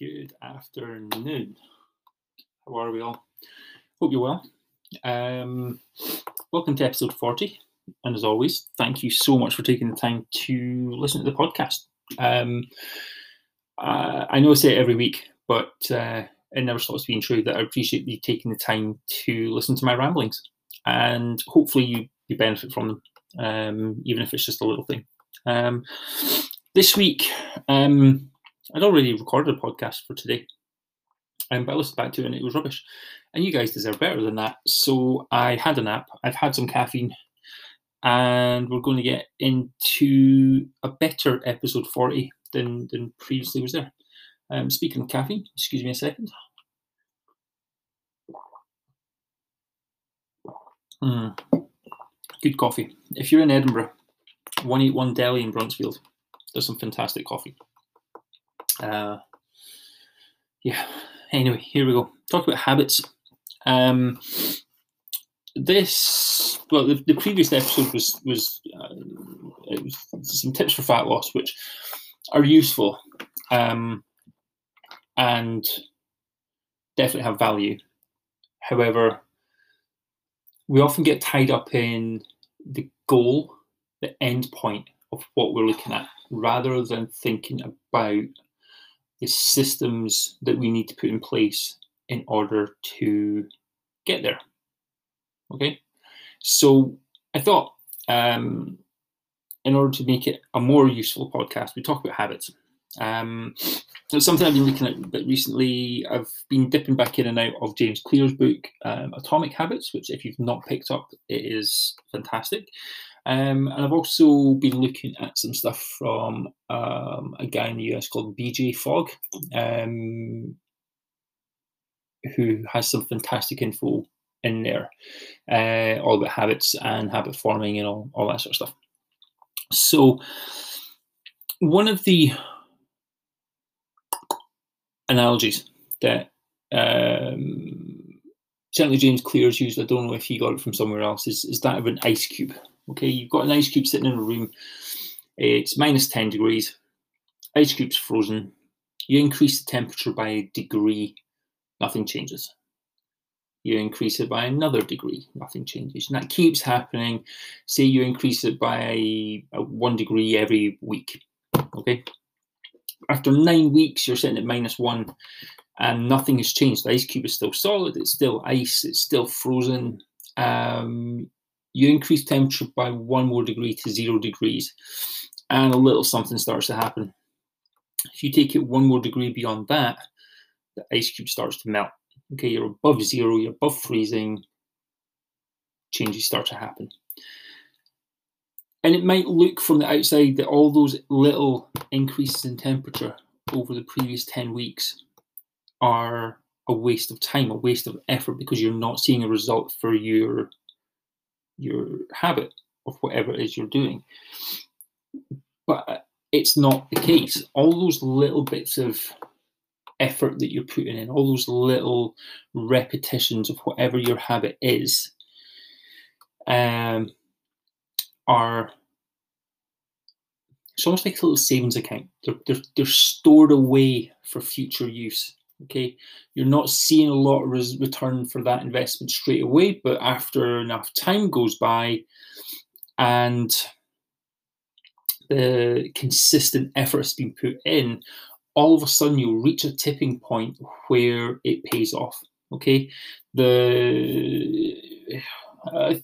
Good afternoon. How are we all? Hope you're well. Um, welcome to episode 40. And as always, thank you so much for taking the time to listen to the podcast. Um, uh, I know I say it every week, but uh, it never stops being true that I appreciate you taking the time to listen to my ramblings. And hopefully you, you benefit from them, um, even if it's just a little thing. Um, this week, um, I'd already recorded a podcast for today, um, but I listened back to it and it was rubbish. And you guys deserve better than that. So I had a nap. I've had some caffeine, and we're going to get into a better episode 40 than, than previously was there. Um, speaking of caffeine, excuse me a second. Mm, good coffee. If you're in Edinburgh, 181 Deli in Bruntsfield, there's some fantastic coffee. Uh, yeah. Anyway, here we go. Talk about habits. Um, this well, the, the previous episode was was, uh, was some tips for fat loss, which are useful um, and definitely have value. However, we often get tied up in the goal, the end point of what we're looking at, rather than thinking about the systems that we need to put in place in order to get there. Okay, so I thought um, in order to make it a more useful podcast, we talk about habits. Um, it's something I've been looking at a bit recently. I've been dipping back in and out of James Clear's book, um, Atomic Habits, which, if you've not picked up, it is fantastic. Um, and I've also been looking at some stuff from um, a guy in the US called BJ Fogg, um, who has some fantastic info in there, uh, all about habits and habit forming and all, all that sort of stuff. So, one of the analogies that um, certainly James Clear's used, I don't know if he got it from somewhere else, is, is that of an ice cube. Okay, you've got an ice cube sitting in a room. It's minus 10 degrees. Ice cube's frozen. You increase the temperature by a degree, nothing changes. You increase it by another degree, nothing changes. And that keeps happening. Say you increase it by one degree every week. Okay. After nine weeks, you're sitting at minus one and nothing has changed. The ice cube is still solid, it's still ice, it's still frozen. Um, you increase temperature by one more degree to zero degrees, and a little something starts to happen. If you take it one more degree beyond that, the ice cube starts to melt. Okay, you're above zero, you're above freezing, changes start to happen. And it might look from the outside that all those little increases in temperature over the previous 10 weeks are a waste of time, a waste of effort because you're not seeing a result for your your habit of whatever it is you're doing. But uh, it's not the case. All those little bits of effort that you're putting in, all those little repetitions of whatever your habit is, um, are it's almost like a little savings account. They're, they're, they're stored away for future use. Okay, you're not seeing a lot of return for that investment straight away, but after enough time goes by and the consistent effort has been put in, all of a sudden you'll reach a tipping point where it pays off. Okay, the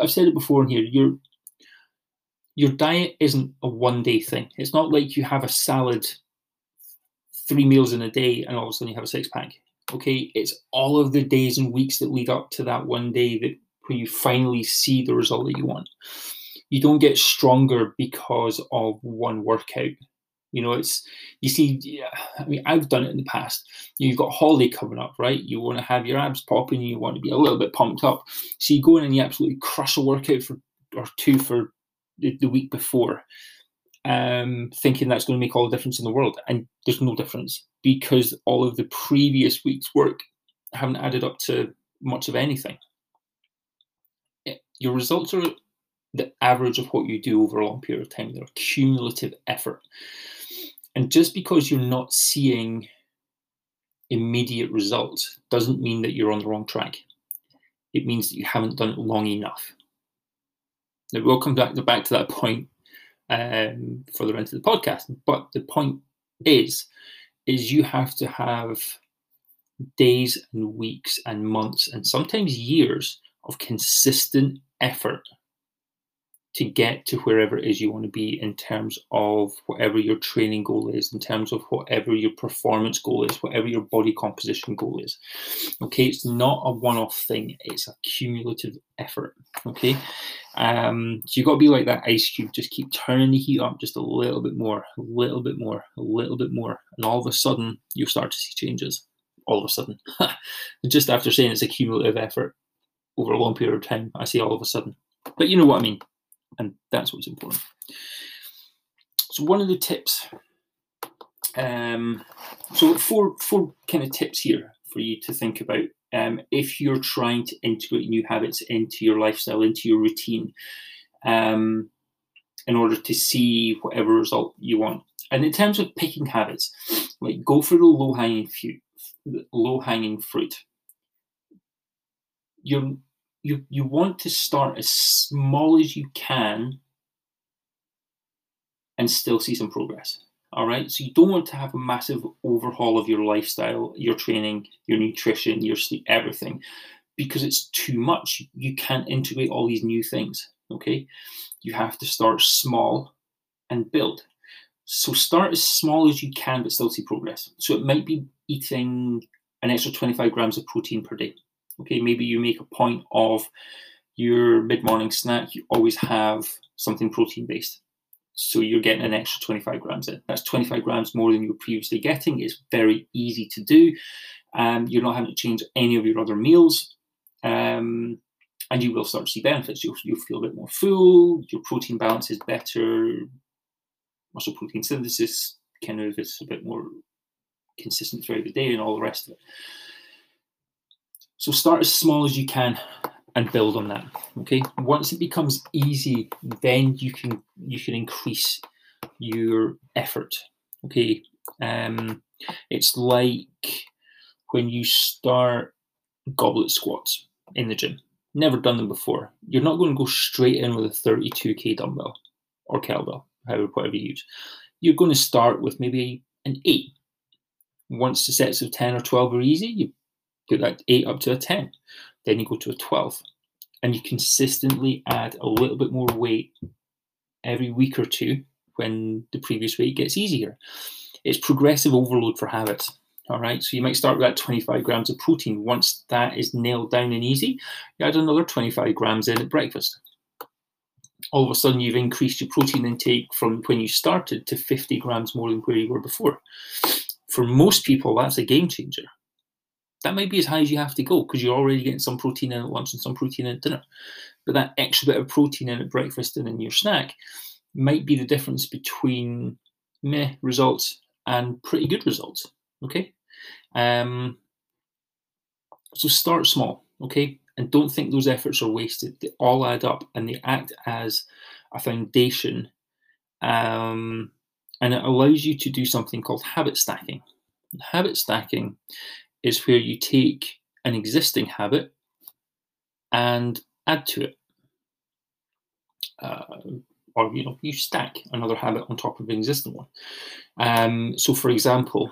I've said it before in here. Your your diet isn't a one day thing. It's not like you have a salad three meals in a day and all of a sudden you have a six pack. Okay, it's all of the days and weeks that lead up to that one day that where you finally see the result that you want. You don't get stronger because of one workout. You know, it's you see. Yeah, I mean, I've done it in the past. You've got holiday coming up, right? You want to have your abs popping. You want to be a little bit pumped up. So you go in and you absolutely crush a workout for or two for the, the week before, um, thinking that's going to make all the difference in the world. And there's no difference because all of the previous week's work haven't added up to much of anything. Your results are the average of what you do over a long period of time. They're cumulative effort. And just because you're not seeing immediate results doesn't mean that you're on the wrong track. It means that you haven't done it long enough. Now we'll come back to that point um, further into the podcast. But the point is, is you have to have days and weeks and months and sometimes years of consistent effort to get to wherever it is you want to be in terms of whatever your training goal is, in terms of whatever your performance goal is, whatever your body composition goal is. Okay, it's not a one off thing, it's a cumulative effort. Okay, um, so you've got to be like that ice cube, just keep turning the heat up just a little bit more, a little bit more, a little bit more, and all of a sudden you'll start to see changes. All of a sudden, just after saying it's a cumulative effort over a long period of time, I say all of a sudden. But you know what I mean and that's what's important. So one of the tips, um, so four four kind of tips here for you to think about um, if you're trying to integrate new habits into your lifestyle, into your routine, um, in order to see whatever result you want. And in terms of picking habits, like go for the low hanging fruit. Low hanging fruit. You're you you want to start as small as you can and still see some progress all right? So you don't want to have a massive overhaul of your lifestyle your training your nutrition your sleep everything because it's too much. You can't integrate all these new things okay? You have to start small and build. So start as small as you can but still see progress. So it might be eating an extra 25 grams of protein per day Okay, maybe you make a point of your mid morning snack, you always have something protein based. So you're getting an extra 25 grams in. That's 25 grams more than you were previously getting. It's very easy to do. Um, you're not having to change any of your other meals. Um, and you will start to see benefits. You'll, you'll feel a bit more full, your protein balance is better, muscle protein synthesis kind of is a bit more consistent throughout the day and all the rest of it. So start as small as you can and build on that. Okay. Once it becomes easy, then you can you can increase your effort. Okay. Um, it's like when you start goblet squats in the gym. Never done them before. You're not going to go straight in with a 32k dumbbell or kettlebell, however, whatever you use. You're going to start with maybe an eight. Once the sets of 10 or 12 are easy, you put that 8 up to a 10. Then you go to a 12. And you consistently add a little bit more weight every week or two when the previous weight gets easier. It's progressive overload for habits. All right, so you might start with that 25 grams of protein. Once that is nailed down and easy, you add another 25 grams in at breakfast. All of a sudden, you've increased your protein intake from when you started to 50 grams more than where you were before. For most people, that's a game changer that might be as high as you have to go because you're already getting some protein in at lunch and some protein in at dinner. But that extra bit of protein in at breakfast and in your snack might be the difference between meh results and pretty good results. Okay. Um, so start small, okay? And don't think those efforts are wasted. They all add up and they act as a foundation. Um, and it allows you to do something called habit stacking. Habit stacking is where you take an existing habit and add to it. Uh, or you know, you stack another habit on top of an existing one. Um, so, for example,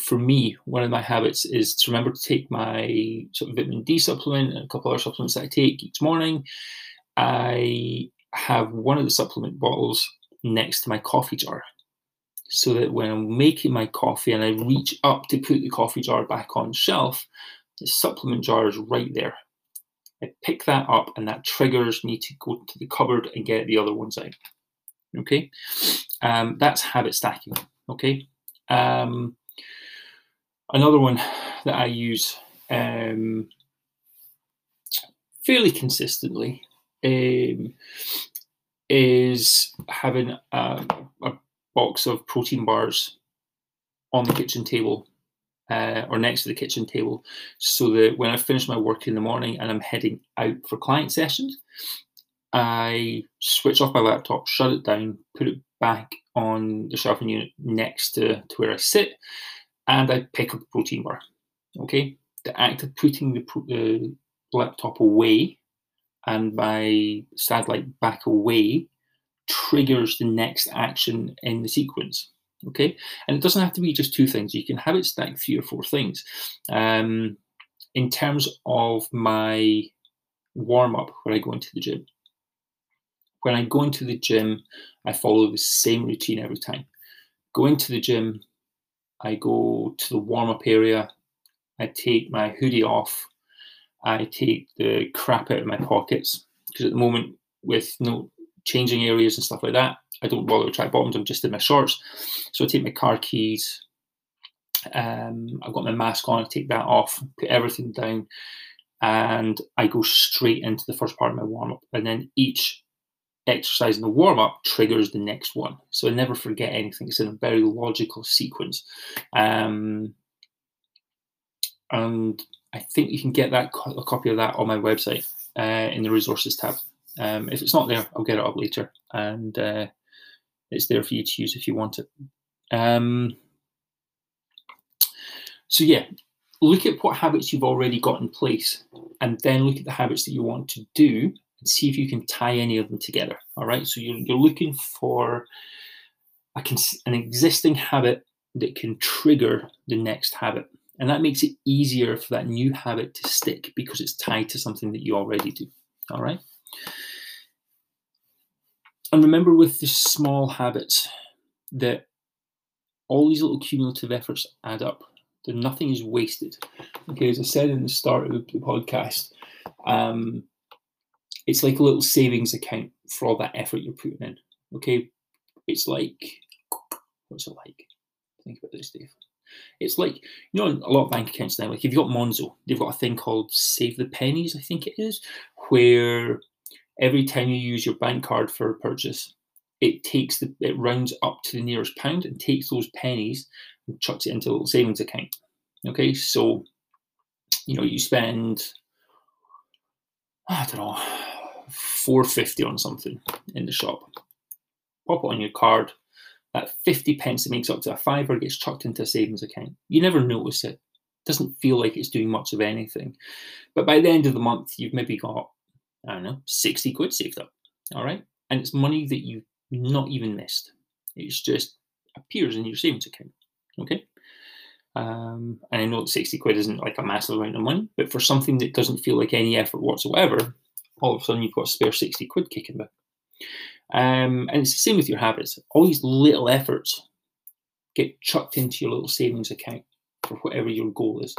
for me, one of my habits is to remember to take my sort of vitamin D supplement and a couple other supplements that I take each morning. I have one of the supplement bottles next to my coffee jar so that when I'm making my coffee and I reach up to put the coffee jar back on shelf, the supplement jar is right there. I pick that up and that triggers me to go to the cupboard and get the other ones out. Okay, um, that's habit stacking. Okay, um, another one that I use um, fairly consistently um, is having a, a box of protein bars on the kitchen table uh, or next to the kitchen table so that when I finish my work in the morning and I'm heading out for client sessions, I switch off my laptop, shut it down, put it back on the shelving unit next to, to where I sit, and I pick up a protein bar. Okay, the act of putting the, the laptop away and my satellite back away triggers the next action in the sequence. Okay, and it doesn't have to be just two things. You can have it stack three or four things. Um, in terms of my warm up when I go into the gym, when I go into the gym, I follow the same routine every time. Go into the gym, I go to the warm up area, I take my hoodie off, I take the crap out of my pockets because at the moment, with no changing areas and stuff like that, I don't bother with track bottoms. I'm just in my shorts. So I take my car keys. Um, I've got my mask on. I take that off, put everything down, and I go straight into the first part of my warm up. And then each exercise in the warm up triggers the next one. So I never forget anything. It's in a very logical sequence. Um, and I think you can get that a copy of that on my website uh, in the resources tab. Um, if it's not there, I'll get it up later, and uh, it's there for you to use if you want it. Um, so yeah, look at what habits you've already got in place, and then look at the habits that you want to do, and see if you can tie any of them together. All right, so you're, you're looking for a, an existing habit that can trigger the next habit. And that makes it easier for that new habit to stick because it's tied to something that you already do. All right. And remember with the small habits that all these little cumulative efforts add up. That nothing is wasted. Okay, as I said in the start of the podcast, um, it's like a little savings account for all that effort you're putting in. Okay, it's like what's it like? Think about this, Dave. It's like, you know, a lot of bank accounts now, like if you've got Monzo, they've got a thing called Save the Pennies, I think it is, where every time you use your bank card for a purchase, it takes the it rounds up to the nearest pound and takes those pennies and chucks it into a little savings account. Okay, so you know, you spend I don't know, four fifty on something in the shop. Pop it on your card, that 50 pence that makes up to a fiver gets chucked into a savings account. You never notice it. Doesn't feel like it's doing much of anything. But by the end of the month, you've maybe got, I don't know, 60 quid saved up. All right. And it's money that you've not even missed. It's just appears in your savings account. Okay. Um, and I know that 60 quid isn't like a massive amount of money, but for something that doesn't feel like any effort whatsoever, all of a sudden you've got a spare 60 quid kicking back. Um, and it's the same with your habits. All these little efforts get chucked into your little savings account for whatever your goal is.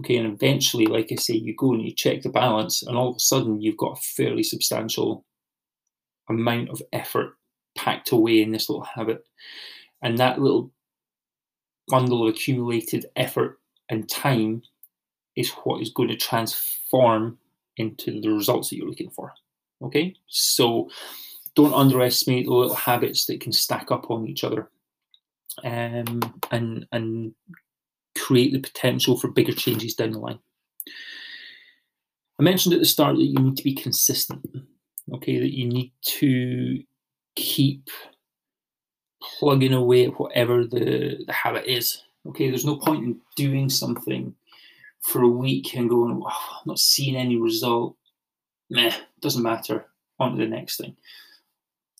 Okay, and eventually, like I say, you go and you check the balance, and all of a sudden you've got a fairly substantial amount of effort packed away in this little habit. And that little bundle of accumulated effort and time is what is going to transform into the results that you're looking for. Okay, so don't underestimate the little habits that can stack up on each other um, and and create the potential for bigger changes down the line. I mentioned at the start that you need to be consistent. Okay, that you need to keep plugging away at whatever the, the habit is. Okay, there's no point in doing something for a week and going, oh, I'm not seeing any result. Meh, doesn't matter. On to the next thing.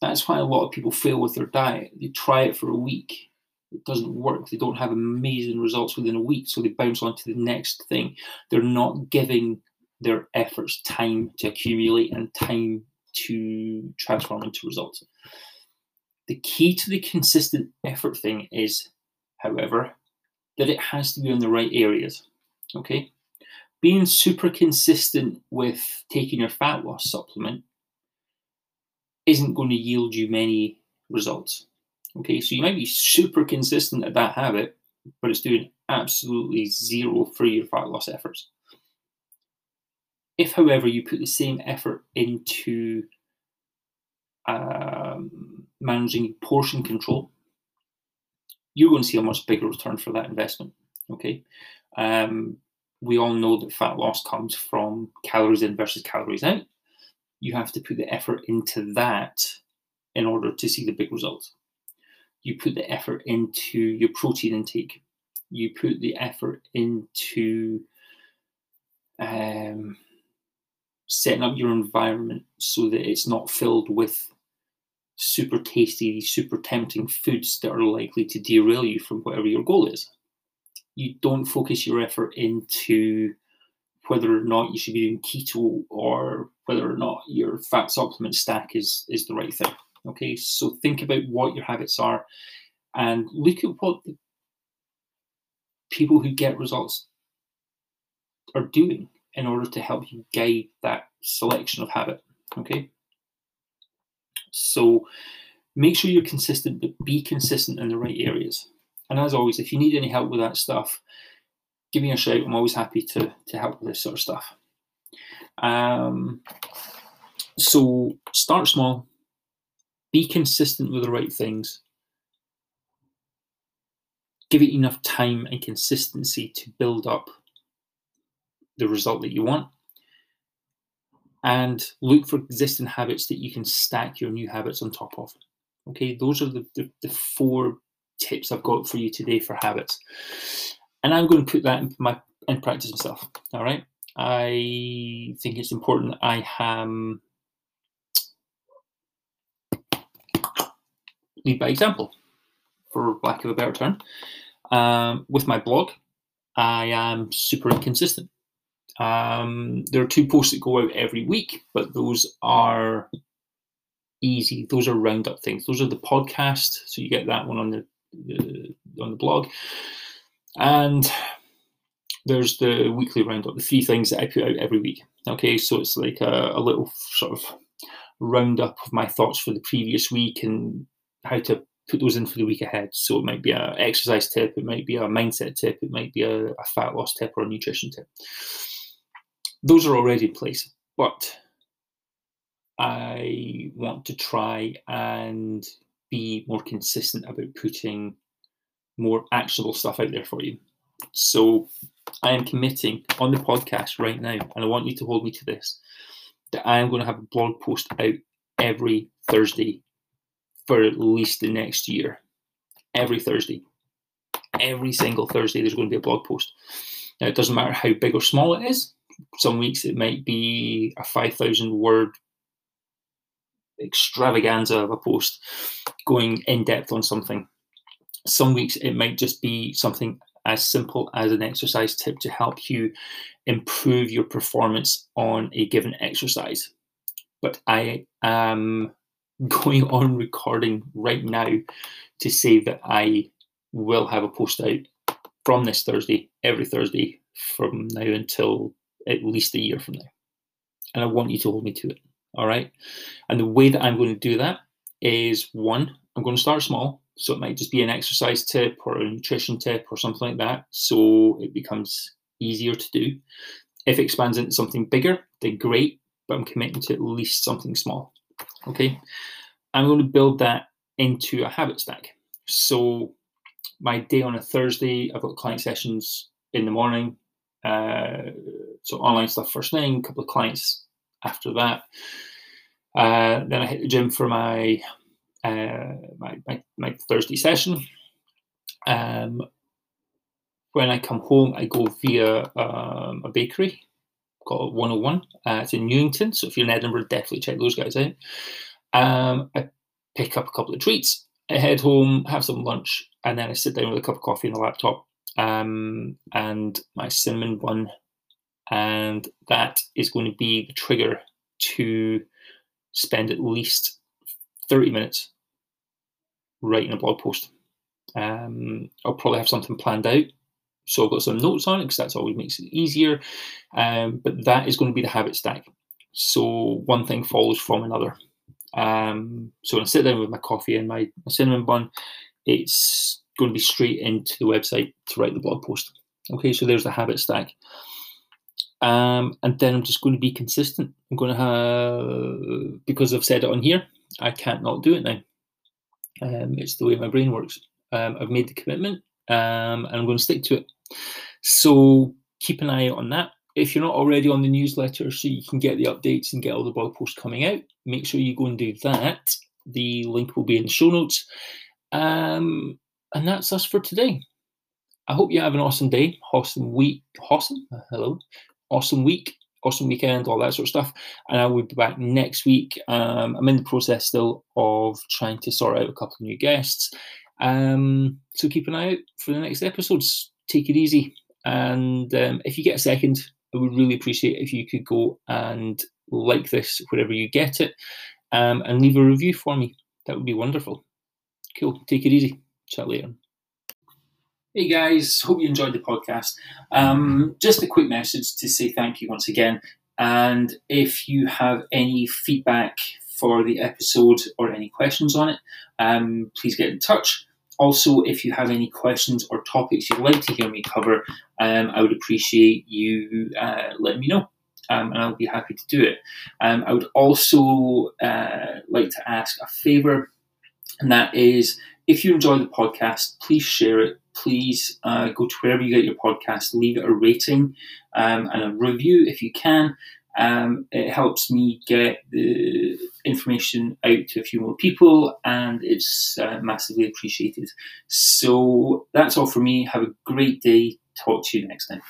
That's why a lot of people fail with their diet. They try it for a week, it doesn't work. They don't have amazing results within a week, so they bounce on to the next thing. They're not giving their efforts time to accumulate and time to transform into results. The key to the consistent effort thing is, however, that it has to be in the right areas. Okay? Being super consistent with taking your fat loss supplement isn't going to yield you many results. Okay, so you might be super consistent at that habit, but it's doing absolutely zero for your fat loss efforts. If, however, you put the same effort into um, managing portion control, you're going to see a much bigger return for that investment. Okay, um, we all know that fat loss comes from calories in versus calories out you have to put the effort into that in order to see the big results. You put the effort into your protein intake. you put the effort into um, setting up your environment so that it's not filled with super tasty, super tempting foods that are likely to derail you from whatever your goal is. You don't focus your effort into whether or not you should be doing keto or whether or not your fat supplement stack is is the right thing. Okay, so think about what your habits are and look at what the people who get results are doing in order to help you guide that selection of habit. Okay. So make sure you're consistent, but be consistent in the right areas. And as always, if you need any help with that stuff, give me a shout. I'm always happy to, to help with this sort of stuff. Um, so start small, be consistent with the right things, give it enough time and consistency to build up the result that you want. And look for existing habits that you can stack your new habits on top of. Okay, those are the, the, the four tips I've got for you today for habits. And I'm going to put that in my in practice myself. All right. I think it's important I am lead by example, for lack of a better term. Um, with my blog, I am super inconsistent. Um, there are two posts that go out every week, but those are easy. Those are roundup things. Those are the podcast, so you get that one on the, the on the blog, and there's the weekly roundup. The three things that I put out every week. Okay, so it's like a, a little sort of roundup of my thoughts for the previous week and how to put those in for the week ahead. So it might be an exercise tip, it might be a mindset tip, it might be a, a fat loss tip or a nutrition tip. Those are already in place, but I want to try and be more consistent about putting more actionable stuff out there for you. So I am committing on the podcast right now, and I want you to hold me to this, that I am going to have a blog post out every Thursday for at least the next year. Every Thursday. Every single Thursday, there's going to be a blog post. Now, it doesn't matter how big or small it is. Some weeks it might be a 5,000 word extravaganza of a post going in depth on something. Some weeks it might just be something as simple as an exercise tip to help you improve your performance on a given exercise. But I am going on recording right now to say that I will have a post out from this Thursday, every Thursday from now until at least a year from now. And I want you to hold me to it. All right. And the way that I'm going to do that is one, I'm going to start small. So it might just be an exercise tip or a nutrition tip or something like that. So it becomes easier to do. If it expands into something bigger, then great. But I'm committing to at least something small. Okay. I'm going to build that into a habit stack. So my day on a Thursday, I've got client sessions in the morning. Uh, so online stuff first thing, a couple of clients after that. Uh, then I hit the gym for my uh, my, my, my Thursday session. Um, when I come home, I go via um, a bakery called 101. Uh, it's in Newington, so if you're in Edinburgh, definitely check those guys out. Um, I pick up a couple of treats, I head home, have some lunch, and then I sit down with a cup of coffee and a laptop um, and my cinnamon bun. And that is going to be the trigger to spend at least 30 minutes writing a blog post. Um, I'll probably have something planned out. So I've got some notes on it because that's always makes it easier. Um, but that is going to be the habit stack. So one thing follows from another. Um, so when I sit down with my coffee and my, my cinnamon bun, it's going to be straight into the website to write the blog post. Okay, so there's the habit stack. Um, and then I'm just going to be consistent. I'm going to have, because I've said it on here, I can't not do it now. Um, it's the way my brain works. Um, I've made the commitment um, and I'm going to stick to it. So keep an eye out on that. If you're not already on the newsletter, so you can get the updates and get all the blog posts coming out, make sure you go and do that. The link will be in the show notes. Um, and that's us for today. I hope you have an awesome day, awesome week, awesome, hello, awesome week, awesome weekend, all that sort of stuff. And I will be back next week. Um, I'm in the process still of trying to sort out a couple of new guests. Um, so keep an eye out for the next episodes. Take it easy. And um, if you get a second, I would really appreciate if you could go and like this wherever you get it um, and leave a review for me. That would be wonderful. Cool. Take it easy. Chat later. Hey guys, hope you enjoyed the podcast. Um, just a quick message to say thank you once again. And if you have any feedback for the episode or any questions on it, um, please get in touch. Also, if you have any questions or topics you'd like to hear me cover, um, I would appreciate you uh, letting me know. Um, and I'll be happy to do it. Um, I would also uh, like to ask a favour, and that is if you enjoy the podcast, please share it. Please uh, go to wherever you get your podcast, leave it a rating um, and a review if you can. Um, it helps me get the information out to a few more people, and it's uh, massively appreciated. So that's all for me. Have a great day. Talk to you next time.